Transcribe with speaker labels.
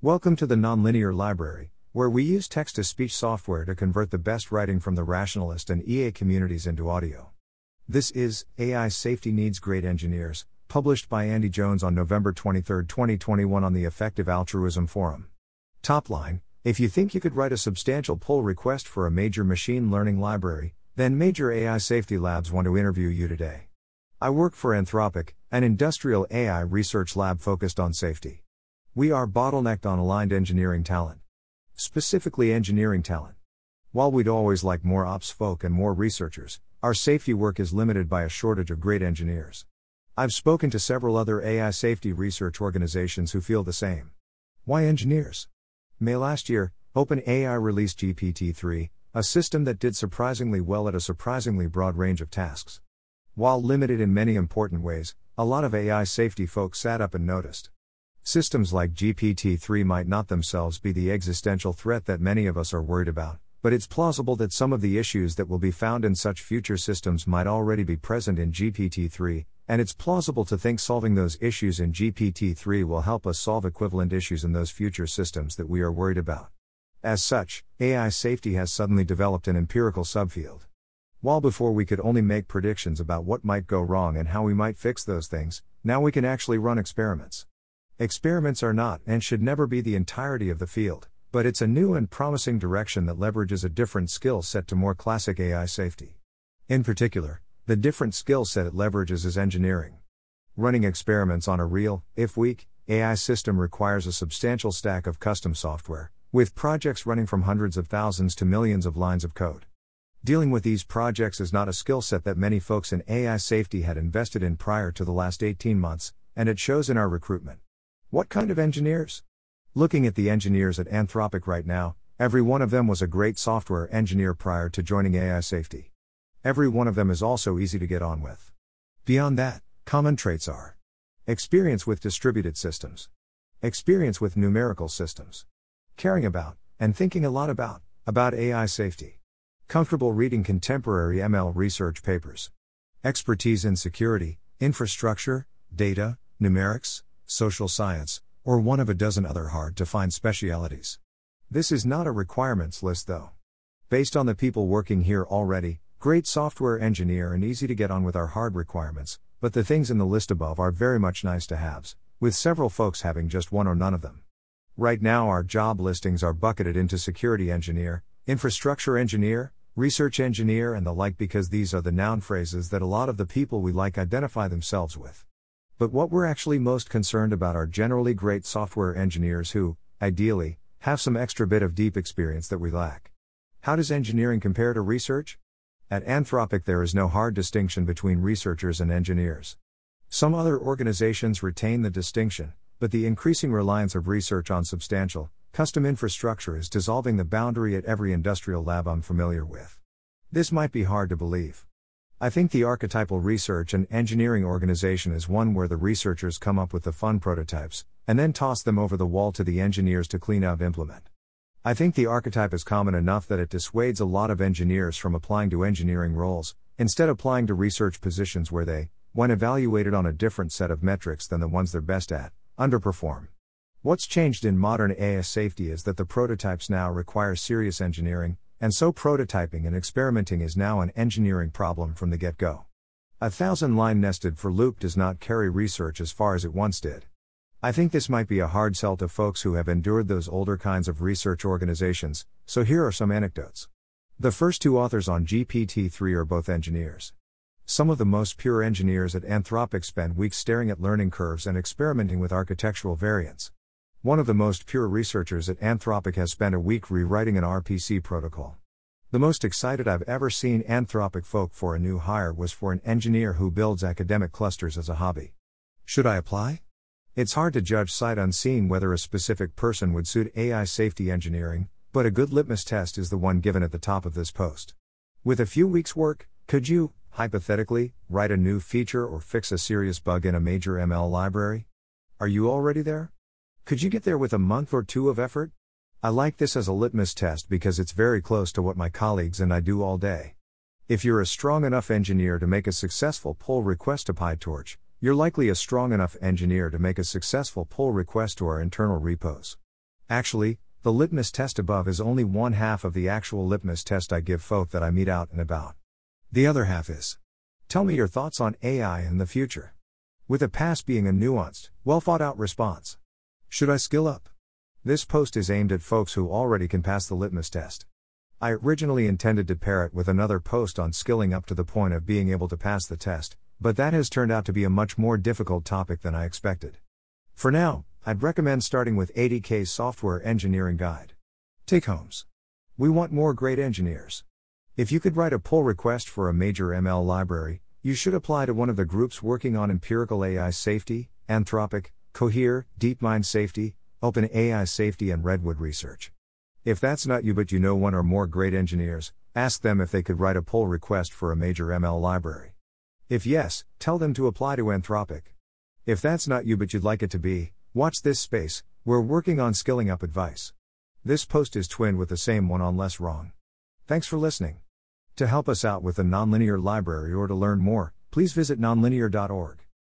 Speaker 1: Welcome to the Nonlinear Library, where we use text to speech software to convert the best writing from the rationalist and EA communities into audio. This is AI Safety Needs Great Engineers, published by Andy Jones on November 23, 2021, on the Effective Altruism Forum. Top line If you think you could write a substantial pull request for a major machine learning library, then major AI safety labs want to interview you today. I work for Anthropic, an industrial AI research lab focused on safety. We are bottlenecked on aligned engineering talent. Specifically, engineering talent. While we'd always like more ops folk and more researchers, our safety work is limited by a shortage of great engineers. I've spoken to several other AI safety research organizations who feel the same. Why engineers? May last year, OpenAI released GPT 3, a system that did surprisingly well at a surprisingly broad range of tasks. While limited in many important ways, a lot of AI safety folks sat up and noticed. Systems like GPT 3 might not themselves be the existential threat that many of us are worried about, but it's plausible that some of the issues that will be found in such future systems might already be present in GPT 3, and it's plausible to think solving those issues in GPT 3 will help us solve equivalent issues in those future systems that we are worried about. As such, AI safety has suddenly developed an empirical subfield. While before we could only make predictions about what might go wrong and how we might fix those things, now we can actually run experiments. Experiments are not and should never be the entirety of the field, but it's a new and promising direction that leverages a different skill set to more classic AI safety. In particular, the different skill set it leverages is engineering. Running experiments on a real, if weak, AI system requires a substantial stack of custom software, with projects running from hundreds of thousands to millions of lines of code. Dealing with these projects is not a skill set that many folks in AI safety had invested in prior to the last 18 months, and it shows in our recruitment. What kind of engineers? Looking at the engineers at Anthropic right now, every one of them was a great software engineer prior to joining AI safety. Every one of them is also easy to get on with. Beyond that, common traits are experience with distributed systems, experience with numerical systems, caring about, and thinking a lot about, about AI safety Comfortable reading contemporary ML research papers. Expertise in security, infrastructure, data, numerics, social science, or one of a dozen other hard to find specialities. This is not a requirements list though. Based on the people working here already, great software engineer and easy to get on with our hard requirements, but the things in the list above are very much nice to haves, with several folks having just one or none of them. Right now, our job listings are bucketed into security engineer, infrastructure engineer, research engineer, and the like because these are the noun phrases that a lot of the people we like identify themselves with. But what we're actually most concerned about are generally great software engineers who, ideally, have some extra bit of deep experience that we lack. How does engineering compare to research? At Anthropic, there is no hard distinction between researchers and engineers. Some other organizations retain the distinction, but the increasing reliance of research on substantial, Custom infrastructure is dissolving the boundary at every industrial lab I'm familiar with. This might be hard to believe. I think the archetypal research and engineering organization is one where the researchers come up with the fun prototypes, and then toss them over the wall to the engineers to clean up implement. I think the archetype is common enough that it dissuades a lot of engineers from applying to engineering roles, instead applying to research positions where they, when evaluated on a different set of metrics than the ones they're best at, underperform. What's changed in modern AI safety is that the prototypes now require serious engineering, and so prototyping and experimenting is now an engineering problem from the get go. A thousand line nested for loop does not carry research as far as it once did. I think this might be a hard sell to folks who have endured those older kinds of research organizations, so here are some anecdotes. The first two authors on GPT 3 are both engineers. Some of the most pure engineers at Anthropic spend weeks staring at learning curves and experimenting with architectural variants. One of the most pure researchers at Anthropic has spent a week rewriting an RPC protocol. The most excited I've ever seen Anthropic folk for a new hire was for an engineer who builds academic clusters as a hobby. Should I apply? It's hard to judge sight unseen whether a specific person would suit AI safety engineering, but a good litmus test is the one given at the top of this post. With a few weeks' work, could you, hypothetically, write a new feature or fix a serious bug in a major ML library? Are you already there? Could you get there with a month or two of effort? I like this as a litmus test because it's very close to what my colleagues and I do all day. If you're a strong enough engineer to make a successful pull request to PyTorch, you're likely a strong enough engineer to make a successful pull request to our internal repos. Actually, the litmus test above is only one half of the actual litmus test I give folk that I meet out and about. The other half is Tell me your thoughts on AI in the future. With a pass being a nuanced, well thought out response. Should I skill up? This post is aimed at folks who already can pass the litmus test. I originally intended to pair it with another post on skilling up to the point of being able to pass the test, but that has turned out to be a much more difficult topic than I expected. For now, I'd recommend starting with 80K's Software Engineering Guide. Take homes. We want more great engineers. If you could write a pull request for a major ML library, you should apply to one of the groups working on empirical AI safety, Anthropic, Cohere, DeepMind Safety, OpenAI Safety, and Redwood Research. If that's not you but you know one or more great engineers, ask them if they could write a pull request for a major ML library. If yes, tell them to apply to Anthropic. If that's not you but you'd like it to be, watch this space, we're working on skilling up advice. This post is twinned with the same one on Less Wrong. Thanks for listening. To help us out with the Nonlinear Library or to learn more, please visit nonlinear.org.